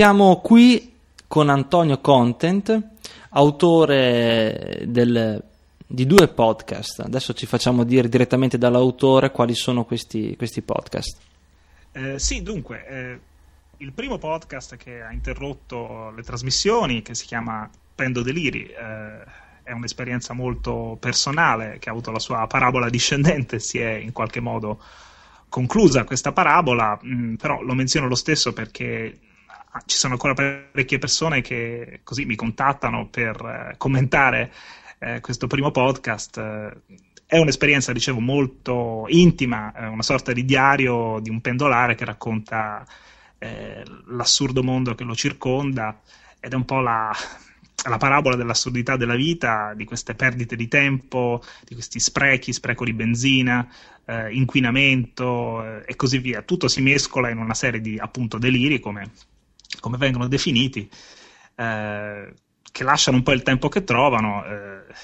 siamo qui con Antonio Content, autore del, di due podcast. Adesso ci facciamo dire direttamente dall'autore quali sono questi, questi podcast. Eh, sì, dunque, eh, il primo podcast che ha interrotto le trasmissioni, che si chiama Pendo Deliri, eh, è un'esperienza molto personale che ha avuto la sua parabola discendente, si è in qualche modo conclusa questa parabola, mh, mm, però lo menziono lo stesso perché ci sono ancora parecchie persone che così mi contattano per eh, commentare eh, questo primo podcast. è un'esperienza, dicevo, molto intima, una sorta di diario di un pendolare che racconta eh, l'assurdo mondo che lo circonda ed è un po' la, la parabola dell'assurdità della vita, di queste perdite di tempo, di questi sprechi, spreco di benzina, eh, inquinamento eh, e così via. Tutto si mescola in una serie di appunto deliri, come, come vengono definiti, eh, che lasciano un po' il tempo che trovano. Eh,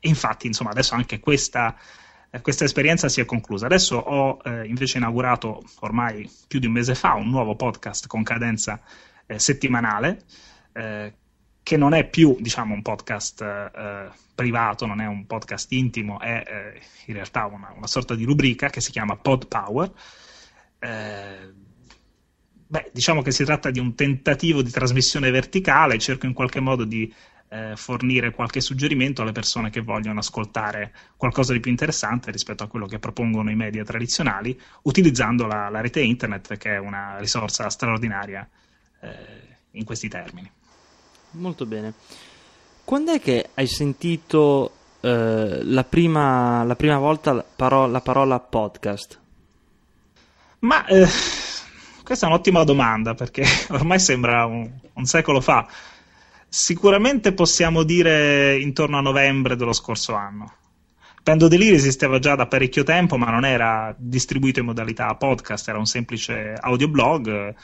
e infatti, insomma, adesso anche questa, eh, questa esperienza si è conclusa. Adesso ho eh, invece inaugurato ormai più di un mese fa un nuovo podcast con cadenza settimanale che non è più diciamo, un podcast eh, privato, non è un podcast intimo, è eh, in realtà una, una, sorta di rubrica che si chiama Pod Power. Eh, beh, diciamo che si tratta di un tentativo di trasmissione verticale, cerco in qualche modo di eh, fornire qualche suggerimento alle persone che vogliono ascoltare qualcosa di più interessante rispetto a quello che propongono i media tradizionali, utilizzando la, la rete internet, che è una risorsa straordinaria eh, in questi termini. Molto bene. Quando è che hai sentito eh, la, prima, la, prima, volta la parola, la parola podcast? Ma eh, questa è un'ottima domanda perché ormai sembra un, un, secolo fa. Sicuramente possiamo dire intorno a novembre dello scorso anno. Pendo Deliri esisteva già da parecchio tempo, ma non era distribuito in modalità podcast, era un semplice audioblog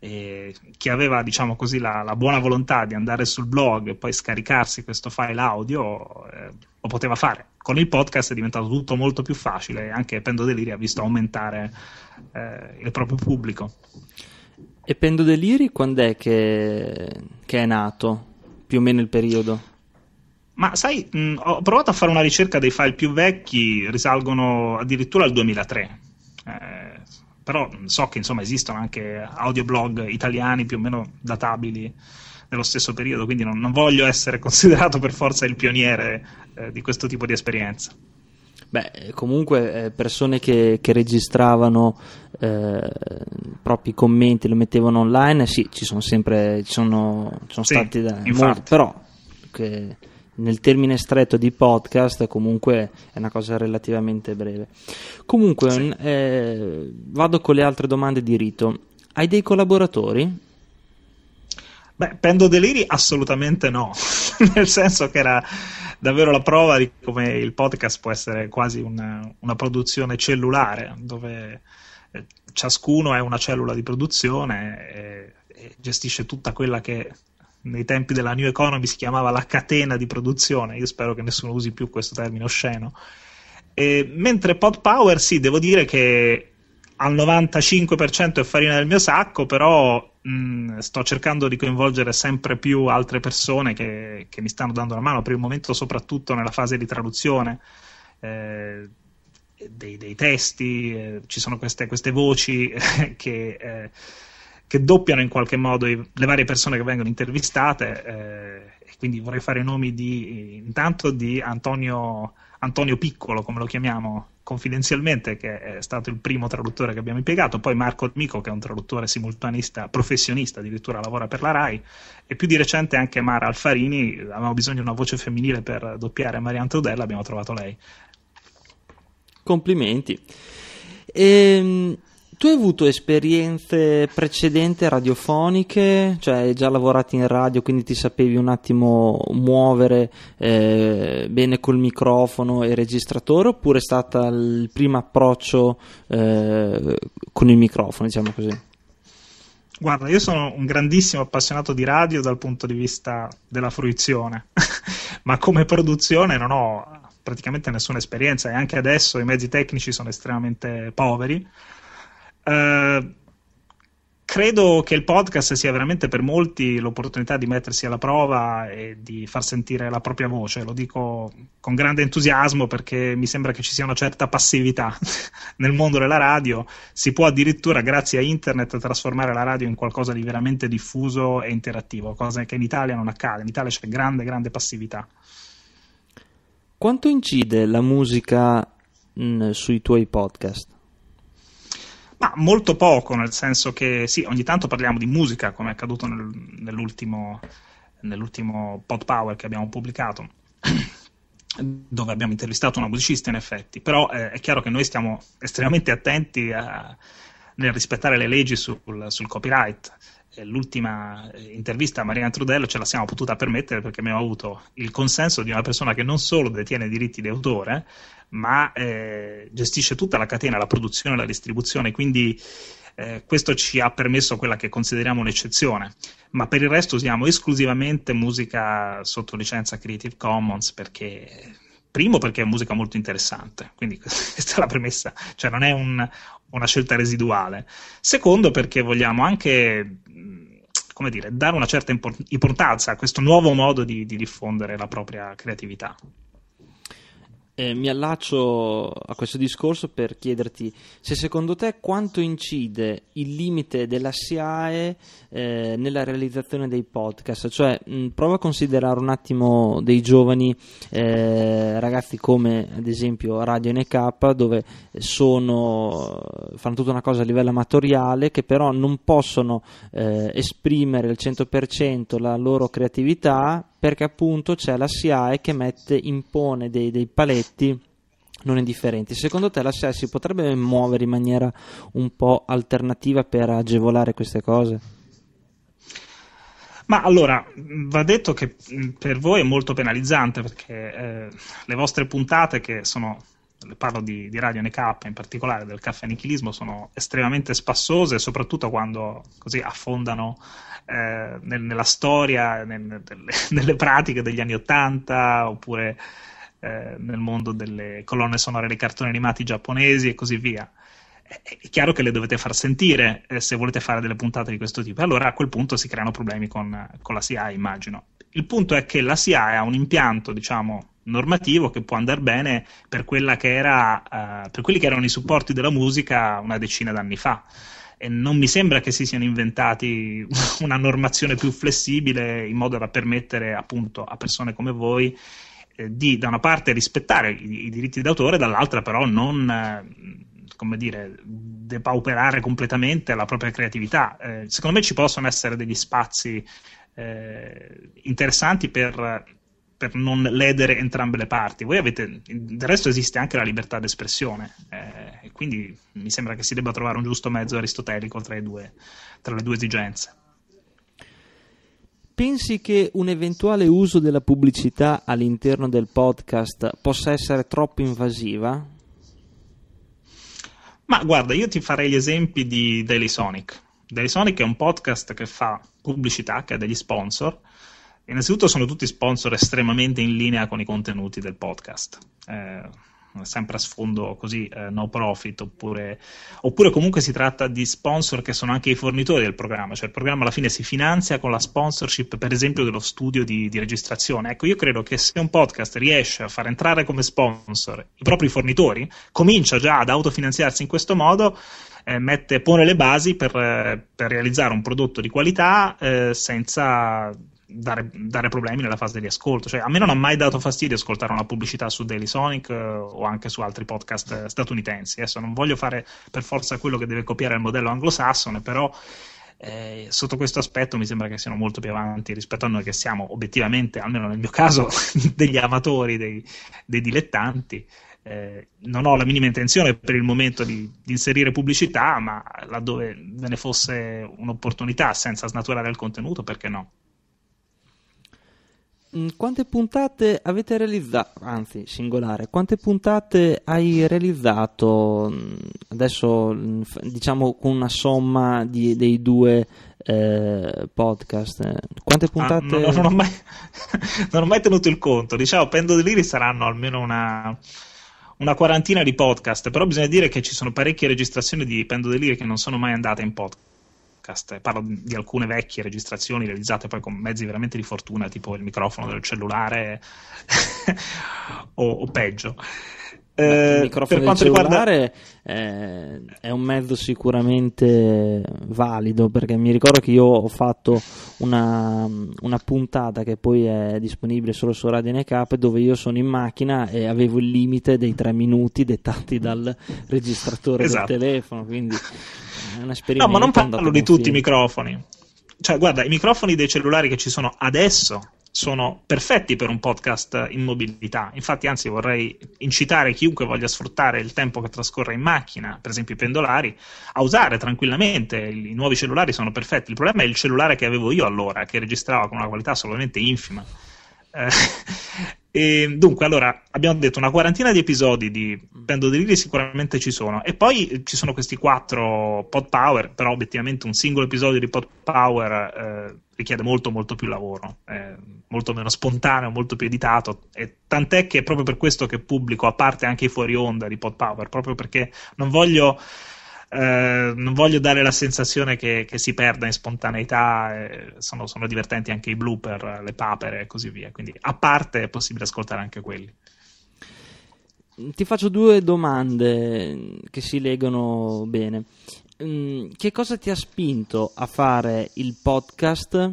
eh, chi aveva diciamo così, la, la, buona volontà di andare sul blog e poi scaricarsi questo file audio eh, lo poteva fare. Con il podcast è diventato tutto molto più facile e anche Pendo Deliri ha visto aumentare eh, il proprio pubblico. E Pendo Deliri quando è che, che è nato? Più o meno il periodo? Ma sai, mh, ho provato a fare una ricerca dei file più vecchi, risalgono addirittura al 2003. Eh, però so che insomma esistono anche audioblog italiani più o meno databili nello stesso periodo, quindi non, non voglio essere considerato per forza il pioniere eh, di questo tipo di esperienza. Beh, comunque eh, persone che, che registravano eh, propri commenti, lo mettevano online, sì, ci sono sempre, ci sono, ci sono sì, stati da, molti, però che, nel termine stretto di podcast comunque è una cosa relativamente breve. Comunque sì. eh, vado con le altre domande di rito. Hai dei collaboratori? Beh, Pendo Deliri? Assolutamente no, nel senso che era davvero la prova di come il podcast può essere quasi una, una produzione cellulare, dove eh, ciascuno è una cellula di produzione e, e gestisce tutta quella che nei tempi della New Economy si chiamava la catena di produzione, io spero che nessuno usi più questo termine osceno. E, mentre Pod Power, sì, devo dire che al 95% è farina del mio sacco, però mh, sto cercando di coinvolgere sempre più altre persone che, che, mi stanno dando la mano, per il momento soprattutto nella fase di traduzione. Eh, dei, dei, testi, eh, ci sono queste, queste voci che eh, che doppiano in qualche modo i, le varie persone che vengono intervistate. Eh, quindi vorrei fare i nomi di, intanto di Antonio, Antonio Piccolo, come lo chiamiamo confidenzialmente, che è stato il primo traduttore che abbiamo impiegato, poi Marco Mico, che è un traduttore simultanista, professionista, addirittura lavora per la RAI, e più di recente anche Mara Alfarini, avevamo bisogno di una voce femminile per doppiare Maria Antrudella, abbiamo trovato lei. Complimenti. Ehm, tu hai avuto esperienze precedenti radiofoniche, cioè hai già lavorato in radio, quindi ti sapevi un attimo muovere eh, bene col microfono e registratore, oppure è stato il primo approccio eh, con il microfono, diciamo così? Guarda, io sono un grandissimo appassionato di radio dal punto di vista della fruizione, ma come produzione non ho praticamente nessuna esperienza e anche adesso i mezzi tecnici sono estremamente poveri. Uh, credo che il podcast sia veramente per molti l'opportunità di mettersi alla prova e di far sentire la propria voce. Lo dico con grande entusiasmo perché mi sembra che ci sia una certa passività nel mondo della radio. Si può addirittura, grazie a internet, trasformare la radio in qualcosa di veramente diffuso e interattivo, cosa che in Italia non accade. In Italia c'è grande, grande passività. Quanto incide la musica mh, sui tuoi podcast? Ma molto poco, nel senso che sì, ogni tanto parliamo di musica, come è accaduto nel, nell'ultimo, nell'ultimo Pod Power che abbiamo pubblicato, dove abbiamo intervistato una musicista in effetti, però eh, è chiaro che noi stiamo estremamente attenti a, nel rispettare le leggi sul, sul copyright. L'ultima eh, intervista a Marina Trudello ce la siamo potuta permettere perché abbiamo avuto il consenso di una persona che non solo detiene diritti di autore, ma eh, gestisce tutta la catena, la produzione e la distribuzione, quindi eh, questo ci ha permesso quella che consideriamo un'eccezione, ma per il resto usiamo esclusivamente musica sotto licenza Creative Commons perché primo perché è musica molto interessante, quindi questa è la premessa, cioè non è un, una scelta residuale. Secondo perché vogliamo anche come dire, dare una certa importanza a questo nuovo modo di, di diffondere la propria creatività. Eh, mi allaccio a questo discorso per chiederti se secondo te quanto incide il limite della SIAE eh, nella realizzazione dei podcast, cioè mh, prova a considerare un attimo dei giovani eh, ragazzi come ad esempio Radio NK dove sono, fanno tutta una cosa a livello amatoriale che però non possono eh, esprimere al 100% la loro creatività perché appunto c'è la SIAE che mette, impone dei, dei paletti non indifferenti. Secondo te la SIAE si potrebbe muovere in maniera un po' alternativa per agevolare queste cose? Ma allora, va detto che per voi è molto penalizzante perché eh, le vostre puntate, che sono, parlo di, di Radio NK in particolare, del caffè nichilismo, sono estremamente spassose, soprattutto quando così affondano eh, nel, nella storia, nel, nelle, nelle, pratiche degli anni Ottanta, oppure eh, nel mondo delle colonne sonore dei cartoni animati giapponesi e così via. È, è chiaro che le dovete far sentire eh, se volete fare delle puntate di questo tipo. Allora a quel punto si creano problemi con, con la CIA, immagino. Il punto è che la CIA ha un impianto, diciamo, normativo che può andare bene per, era, uh, per quelli che erano i supporti della musica una decina d'anni fa e non mi sembra che si siano inventati una normazione più flessibile in modo da permettere appunto a persone come voi eh, di da una parte rispettare i, i, diritti d'autore, dall'altra però non eh, come dire, depauperare completamente la propria creatività. Eh, secondo me ci possono essere degli spazi eh, interessanti per per non ledere entrambe le parti. Voi avete, del resto esiste anche la libertà d'espressione, eh, quindi mi sembra che si debba trovare un giusto mezzo aristotelico tra, due, tra le due esigenze. Pensi che un eventuale uso della pubblicità all'interno del podcast possa essere troppo invasiva? Ma guarda, io ti farei gli esempi di Daily Sonic. Daily Sonic è un podcast che fa pubblicità, che ha degli sponsor, Innanzitutto sono tutti sponsor estremamente in linea con i contenuti del podcast. Eh, sempre a sfondo così eh, no profit oppure, oppure, comunque si tratta di sponsor che sono anche i fornitori del programma cioè il programma alla fine si finanzia con la sponsorship per esempio dello studio di, di registrazione ecco io credo che se un podcast riesce a far entrare come sponsor i propri fornitori comincia già ad autofinanziarsi in questo modo eh, mette, pone le basi per, eh, per, realizzare un prodotto di qualità eh, senza dare, dare, problemi nella fase di ascolto. Cioè, a me non ha mai dato fastidio ascoltare una pubblicità su Daily Sonic eh, o anche su altri podcast eh, statunitensi. Adesso non voglio fare per forza quello che deve copiare il modello anglosassone, però eh, sotto questo aspetto mi sembra che siano molto più avanti rispetto a noi che siamo obiettivamente, almeno nel mio caso, degli amatori, dei, dei dilettanti. Eh, non ho la minima intenzione per il momento di, di, inserire pubblicità, ma laddove ve ne fosse un'opportunità senza snaturare il contenuto, perché no? Mm, quante puntate avete realizzato? Anzi, singolare, quante puntate hai realizzato mm, adesso, mm, diciamo con una somma di, dei due eh, podcast? Quante puntate? Ah, no, non, ho mai, non, ho mai, tenuto il conto. Diciamo, Pendo Deliri saranno almeno una, una quarantina di podcast, però bisogna dire che ci sono parecchie registrazioni di Pendo Deliri che non sono mai andate in podcast podcast. Parlo di alcune vecchie registrazioni realizzate poi con mezzi veramente di fortuna, tipo il microfono del cellulare o, o peggio. Eh, il microfono per quanto cellulare riguarda... eh, è un mezzo sicuramente valido perché mi ricordo che io ho fatto una, una, puntata che poi è disponibile solo su Radio NK dove io sono in macchina e avevo il limite dei tre minuti dettati dal registratore esatto. del telefono quindi un esperimento no ma non parlo di tutti i microfoni cioè guarda i microfoni dei cellulari che ci sono adesso sono perfetti per un podcast in mobilità. Infatti, anzi, vorrei incitare chiunque voglia sfruttare il tempo che trascorre in macchina, per esempio i pendolari, a usare tranquillamente. I nuovi cellulari sono perfetti. Il problema è il cellulare che avevo io allora, che registrava con una qualità assolutamente infima. Eh, e dunque, allora, abbiamo detto una quarantina di episodi di Pendo Deliri sicuramente ci sono. E poi ci sono questi quattro Pod Power, però obiettivamente un singolo episodio di Pod Power eh, richiede molto molto più lavoro, è molto meno spontaneo, molto più editato. E tant'è che è proprio per questo che pubblico, a parte anche i fuori onda di Pod Power, proprio perché non voglio eh, non voglio dare la sensazione che, che si perda in spontaneità, eh, sono, sono, divertenti anche i blooper, le papere e così via, quindi a parte è possibile ascoltare anche quelli. Ti faccio due domande che si legano bene. Mm, che cosa ti ha spinto a fare il podcast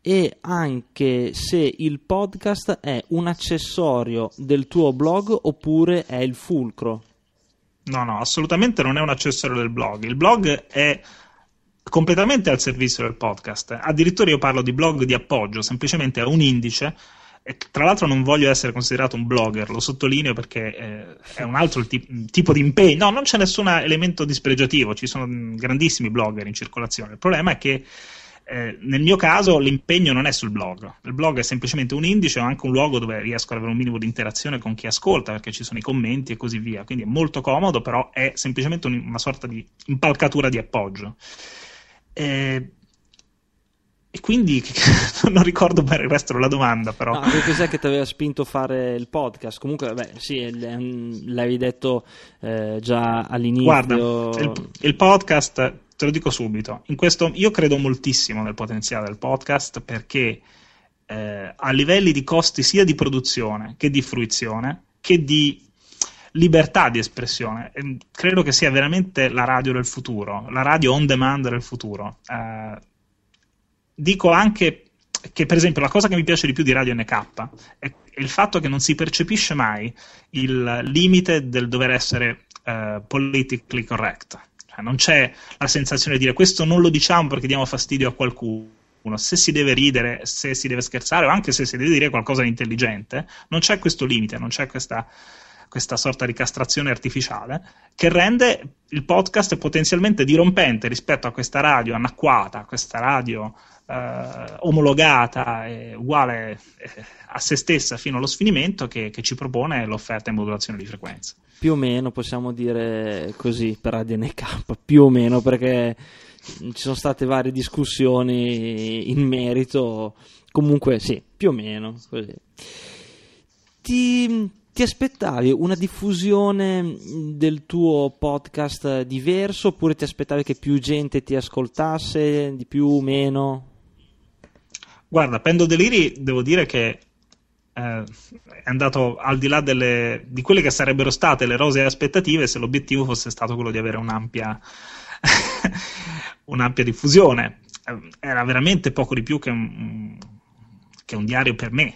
e anche se il podcast è un accessorio del tuo blog oppure è il fulcro? No, no, assolutamente non è un accessorio del blog. Il blog è completamente al servizio del podcast. Addirittura io parlo di blog di appoggio, semplicemente è un indice. E tra l'altro non voglio essere considerato un blogger, lo sottolineo perché eh, è un altro t- tipo di impegno. No, non c'è nessun elemento dispregiativo, ci sono grandissimi blogger in circolazione. Il problema è che eh, nel mio caso l'impegno non è sul blog, il blog è semplicemente un indice o anche un luogo dove riesco ad avere un minimo di interazione con chi ascolta perché ci sono i commenti e così via, quindi è molto comodo, però è semplicemente un, una sorta di impalcatura di appoggio. Eh, e quindi non ricordo bene il resto della domanda, però. No, che cos'è che ti aveva spinto a fare il podcast? Comunque, beh, sì, l'avevi detto eh, già all'inizio. Guarda, il, il podcast te lo dico subito. Questo, io credo moltissimo nel potenziale del podcast perché eh, a livelli di costi sia di produzione che di fruizione che di libertà di espressione. E credo che sia veramente la radio del futuro, la radio on demand del futuro. Eh, dico anche che, per esempio, la cosa che mi piace di più di Radio NK è, il fatto che non si percepisce mai il limite del dover essere uh, politically correct. Cioè, non c'è la sensazione di dire questo non lo diciamo perché diamo fastidio a qualcuno. Se si deve ridere, se si deve scherzare o anche se si deve dire qualcosa di intelligente, non c'è questo limite, non c'è questa, questa sorta di castrazione artificiale che rende il podcast potenzialmente dirompente rispetto a questa radio anacquata, questa radio eh, omologata e uguale eh, a se stessa fino allo sfinimento che, che ci propone l'offerta in modulazione di frequenza più o meno possiamo dire così per ADNK, più o meno perché ci sono state varie discussioni in merito, comunque sì, più o meno così. Ti, ti aspettavi una diffusione del tuo podcast diverso oppure ti aspettavi che più gente ti ascoltasse, di più o meno? Guarda, Pendo Deliri devo dire che eh, è andato al di là delle, di quelle che sarebbero state le rose aspettative se l'obiettivo fosse stato quello di avere un'ampia, un'ampia diffusione. Eh, era veramente poco di più che un, che un diario per me.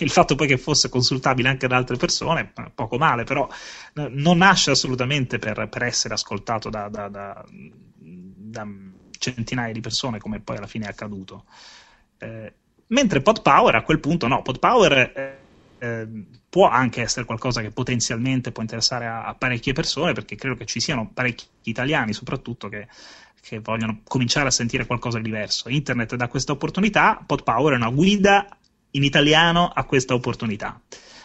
Il fatto poi che fosse consultabile anche da altre persone, poco male, però non nasce assolutamente per, per essere ascoltato da, da, da, da, centinaia di persone, come poi alla fine è accaduto. Eh, Mentre Pod Power a quel punto no, Pod Power eh, eh, può anche essere qualcosa che potenzialmente può interessare a, a, parecchie persone, perché credo che ci siano parecchi italiani soprattutto che, che vogliono cominciare a sentire qualcosa di diverso. Internet dà questa opportunità, Pod Power è una guida in italiano a questa opportunità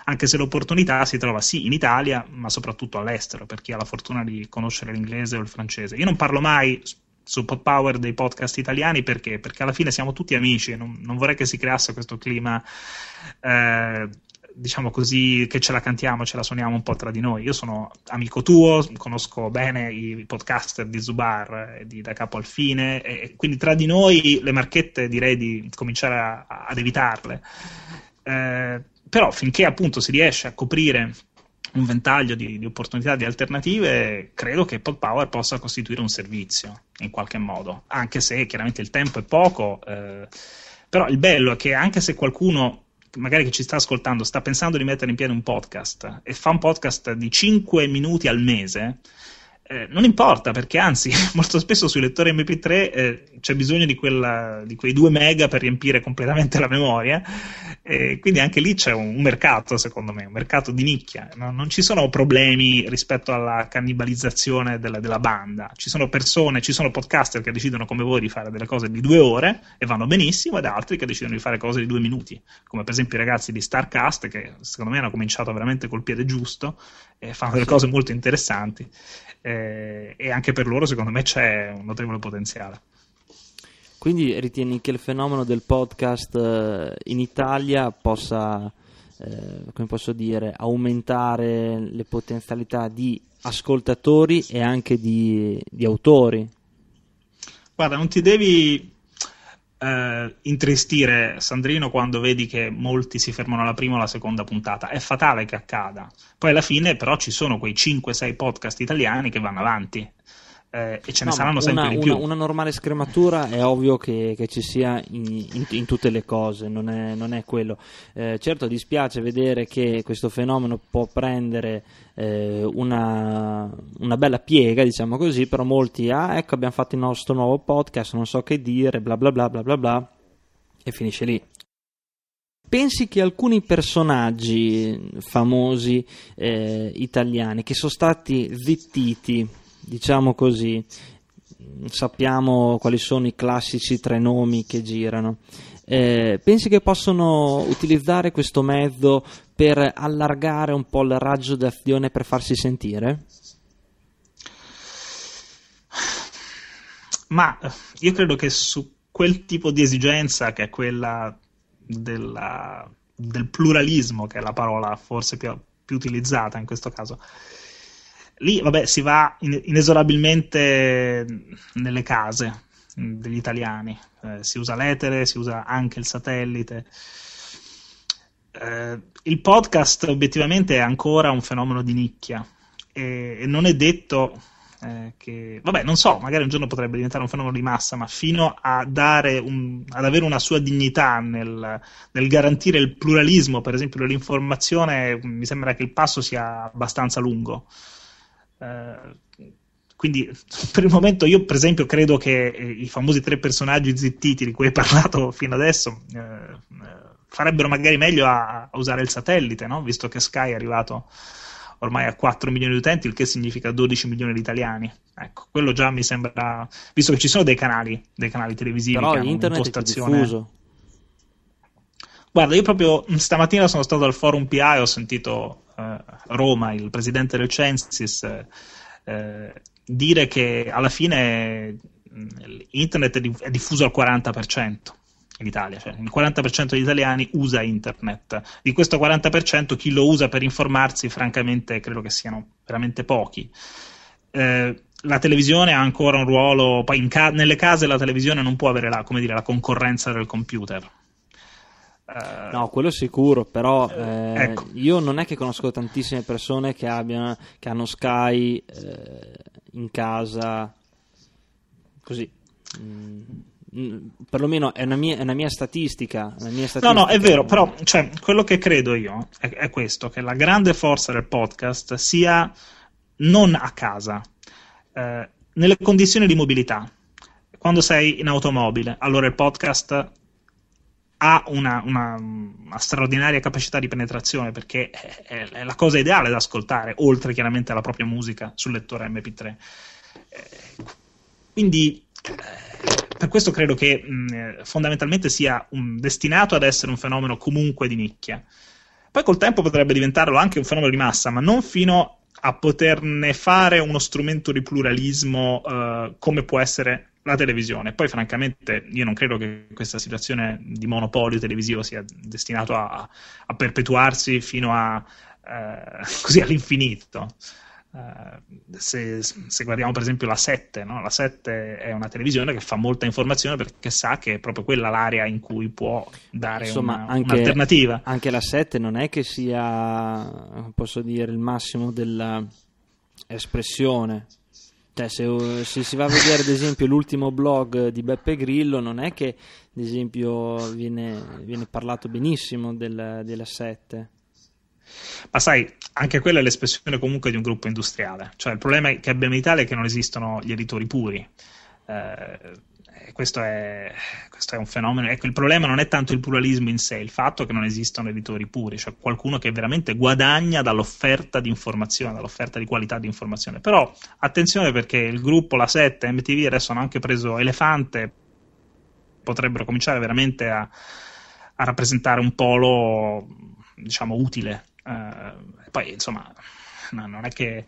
anche se l'opportunità si trova sì in Italia, ma soprattutto all'estero, per chi ha la fortuna di conoscere l'inglese o il francese. Io non parlo mai su Power dei podcast italiani perché? Perché alla fine siamo tutti amici, non, non vorrei che si creasse questo clima eh, diciamo così, che ce la cantiamo, ce la suoniamo un po' tra di noi. Io sono amico tuo, conosco bene i podcaster di Zubar, di Da Capo al Fine, e quindi tra di noi le marchette direi di cominciare a, ad evitarle. Eh, però finché appunto si riesce a coprire un ventaglio di, di, opportunità, di alternative, credo che Podpower possa costituire un servizio in qualche modo, anche se chiaramente il tempo è poco. Eh, però il bello è che anche se qualcuno magari che ci sta ascoltando sta pensando di mettere in piedi un podcast e fa un podcast di 5 minuti al mese, eh, non importa perché anzi molto spesso sui lettori MP3 eh, c'è bisogno di, quella, di, quei 2 mega per riempire completamente la memoria e quindi anche lì c'è un, mercato secondo me, un mercato di nicchia no? non ci sono problemi rispetto alla cannibalizzazione della, della, banda ci sono persone, ci sono podcaster che decidono come voi di fare delle cose di due ore e vanno benissimo ed altri che decidono di fare cose di due minuti come per esempio i ragazzi di Starcast che secondo me hanno cominciato veramente col piede giusto e fanno delle cose molto interessanti eh, e anche per loro secondo me c'è un notevole potenziale. Quindi ritieni che il fenomeno del podcast eh, in Italia possa, eh, come posso dire, aumentare le potenzialità di ascoltatori e anche di, di autori? Guarda, non ti devi eh, intristire Sandrino quando vedi che molti si fermano alla prima o alla seconda puntata. È fatale che accada. Poi alla fine, però, ci sono quei 5-6 podcast italiani che vanno avanti eh, e ce ne no, saranno sempre una, di più. Una, una, normale scrematura è ovvio che, che ci sia in, in, in, tutte le cose, non è, non è quello. Eh, certo dispiace vedere che questo fenomeno può prendere eh, una, una, bella piega, diciamo così, però molti, ah ecco abbiamo fatto il nostro nuovo podcast, non so che dire, bla bla bla bla bla bla, e finisce lì. Pensi che alcuni personaggi famosi eh, italiani che sono stati zittiti diciamo così, sappiamo quali sono i classici tre nomi che girano. Eh, pensi che possono utilizzare questo mezzo per allargare un po' il raggio d'azione per farsi sentire? Ma io credo che su quel tipo di esigenza, che è quella della, del pluralismo, che è la parola forse più, più utilizzata in questo caso, Lì, vabbè, si va inesorabilmente nelle case degli italiani. Eh, si usa l'etere, si usa anche il satellite. Eh, il podcast obiettivamente è ancora un fenomeno di nicchia e, e non è detto eh, che, vabbè, non so, magari un giorno potrebbe diventare un fenomeno di massa, ma fino un, ad avere una sua dignità nel, nel, garantire il pluralismo, per esempio, dell'informazione, mi sembra che il passo sia abbastanza lungo. Eh, quindi per il momento io per esempio credo che eh, i famosi tre personaggi zittiti di cui hai parlato fino adesso eh, eh, farebbero magari meglio a, a usare il satellite, no? visto che Sky è arrivato ormai a 4 milioni di utenti, il che significa 12 milioni di italiani. Ecco, quello già mi sembra, visto che ci sono dei canali, dei canali televisivi Però che hanno un'impostazione... Guarda, io proprio stamattina sono stato al forum PI ho sentito eh, Roma, il presidente del Censis, eh, dire che alla fine mm, internet è diffuso al 40% in Italia, cioè il 40% degli italiani usa internet. Di questo 40% chi lo usa per informarsi, francamente, credo che siano veramente pochi. Eh, la televisione ha ancora un ruolo, poi ca- nelle case la televisione non può avere la, dire, la concorrenza del computer Uh, no, quello sicuro, però eh, ecco. io non è che conosco tantissime persone che, abbiano, che hanno Sky eh, in casa così. Mm, perlomeno è una, mia, è una mia, statistica, una mia statistica. No, no, è vero, però cioè, quello che credo io è, è, questo, che la grande forza del podcast sia non a casa, eh, nelle condizioni di mobilità. Quando sei in automobile, allora il podcast ha una, una, una, straordinaria capacità di penetrazione perché è, è, la cosa ideale da ascoltare, oltre chiaramente alla propria musica sul lettore MP3. Eh, quindi eh, per questo credo che mh, fondamentalmente sia un, destinato ad essere un fenomeno comunque di nicchia. Poi col tempo potrebbe diventarlo anche un fenomeno di massa, ma non fino a poterne fare uno strumento di pluralismo uh, come può essere la televisione. Poi, francamente, io non credo che questa situazione di monopolio televisivo sia destinato a, a perpetuarsi fino a, così all'infinito. Uh, se, se, guardiamo per esempio la 7, no? la 7 è una televisione che fa molta informazione perché sa che è proprio quella l'area in cui può dare Insomma, una, anche, un'alternativa. Anche la 7 non è che sia, posso dire, il massimo dell'espressione. Cioè, se, se, si va a vedere ad esempio l'ultimo blog di Beppe Grillo, non è che ad esempio viene, viene parlato benissimo del, della 7. Ma sai, anche quella è l'espressione comunque di un gruppo industriale. Cioè, il problema che abbiamo in Italia è che non esistono gli editori puri. Eh, questo, è, questo, è, un fenomeno. Ecco, il problema non è tanto il pluralismo in sé, il fatto che non esistono editori puri, cioè qualcuno che veramente guadagna dall'offerta di informazione, dall'offerta di qualità di informazione. Però attenzione perché il gruppo, la 7, MTV adesso hanno anche preso Elefante, potrebbero cominciare veramente a, a rappresentare un polo, diciamo, utile Uh, poi, insomma, no, non, è che,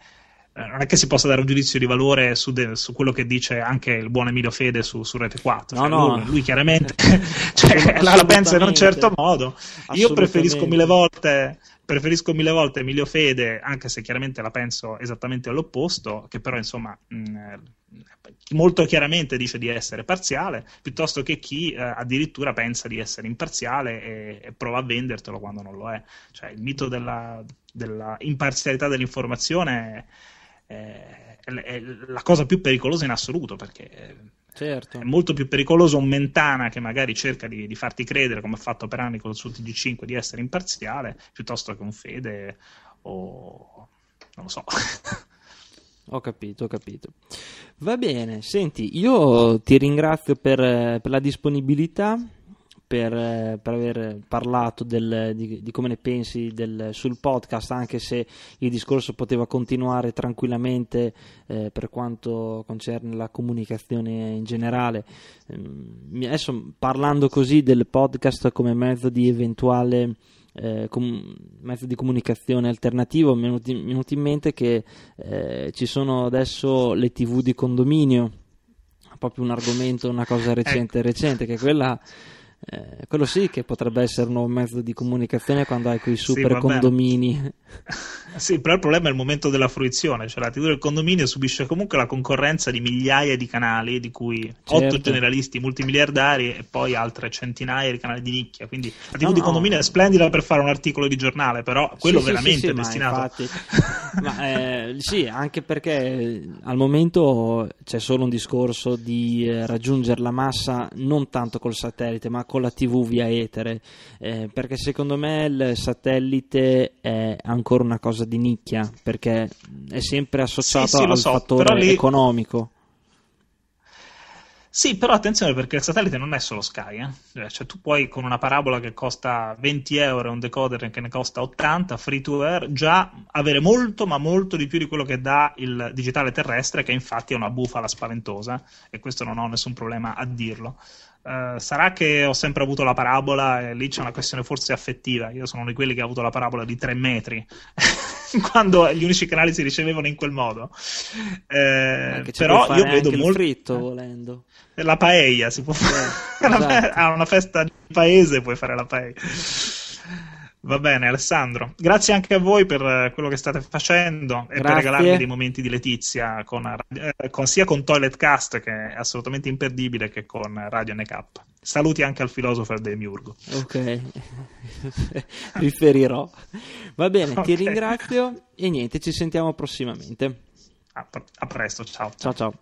uh, non è che si possa dare un giudizio di valore su, de, su quello che dice anche il buon Emilio Fede su, su Rete 4. No, cioè, no. Lui, lui, chiaramente cioè, la, la pensa in un certo modo. Io preferisco mille volte preferisco mille volte Emilio Fede, anche se chiaramente la penso esattamente all'opposto, che però insomma mh, molto chiaramente dice di essere parziale, piuttosto che chi eh, addirittura pensa di essere imparziale e, e, prova a vendertelo quando non lo è. Cioè il mito della, della imparzialità dell'informazione è, è, è, la cosa più pericolosa in assoluto perché Certo. È molto più pericoloso un Mentana che magari cerca di, di, farti credere, come ha fatto per anni con il suo TG5, di essere imparziale, piuttosto che un Fede o non lo so. Ho capito, ho capito. Va bene, senti, io ti ringrazio per, per la disponibilità, per, per, aver parlato del, di, di, come ne pensi del, sul podcast, anche se il discorso poteva continuare tranquillamente eh, per quanto concerne la comunicazione in generale. Eh, adesso parlando così del podcast come mezzo di eventuale eh, com- mezzo di comunicazione alternativo, mi è venuto in, venuto in mente che eh, ci sono adesso le tv di condominio, proprio un argomento, una cosa recente, ecco. recente, che quella eh, quello sì che potrebbe essere un nuovo mezzo di comunicazione quando hai quei super sì, condomini. sì, però il problema è il momento della fruizione, cioè la TV del condominio subisce comunque la concorrenza di migliaia di canali, di cui certo. otto generalisti multimiliardari e poi altre centinaia di canali di nicchia. Quindi la TV no, di condominio no. è splendida per fare un articolo di giornale, però quello sì, veramente sì, è destinato. Ma, ma eh, sì, anche perché al momento c'è solo un discorso di eh, raggiungere la massa non tanto col satellite, ma con la TV via etere, eh, perché secondo me il satellite è ancora una cosa di nicchia, perché è sempre associato sì, sì, al so, fattore lì... economico. Sì, però attenzione perché il satellite non è solo Sky, eh? cioè tu puoi con una parabola che costa 20 euro e un decoder che ne costa 80, free to air, già avere molto ma molto di più di quello che dà il digitale terrestre, che infatti è una bufala spaventosa e questo non ho nessun problema a dirlo. Uh, sarà che ho sempre avuto la parabola e lì c'è una questione forse affettiva. Io sono uno di quelli che ha avuto la parabola di 3 metri quando gli unici canali si ricevevano in quel modo. Eh, però io vedo molto. fritto volendo. La paella si può fare. esatto. a una festa di paese puoi fare la paella. Va bene, Alessandro. Grazie anche a voi per eh, quello che state facendo e Grazie. per regalarmi dei momenti di letizia con, eh, con, sia con Toilet Cast, che è assolutamente imperdibile, che con Radio NK. Saluti anche al filosofo del Miurgo. Ok, riferirò. Va bene, okay. ti ringrazio e niente, ci sentiamo prossimamente. A, a presto, ciao. Ciao ciao.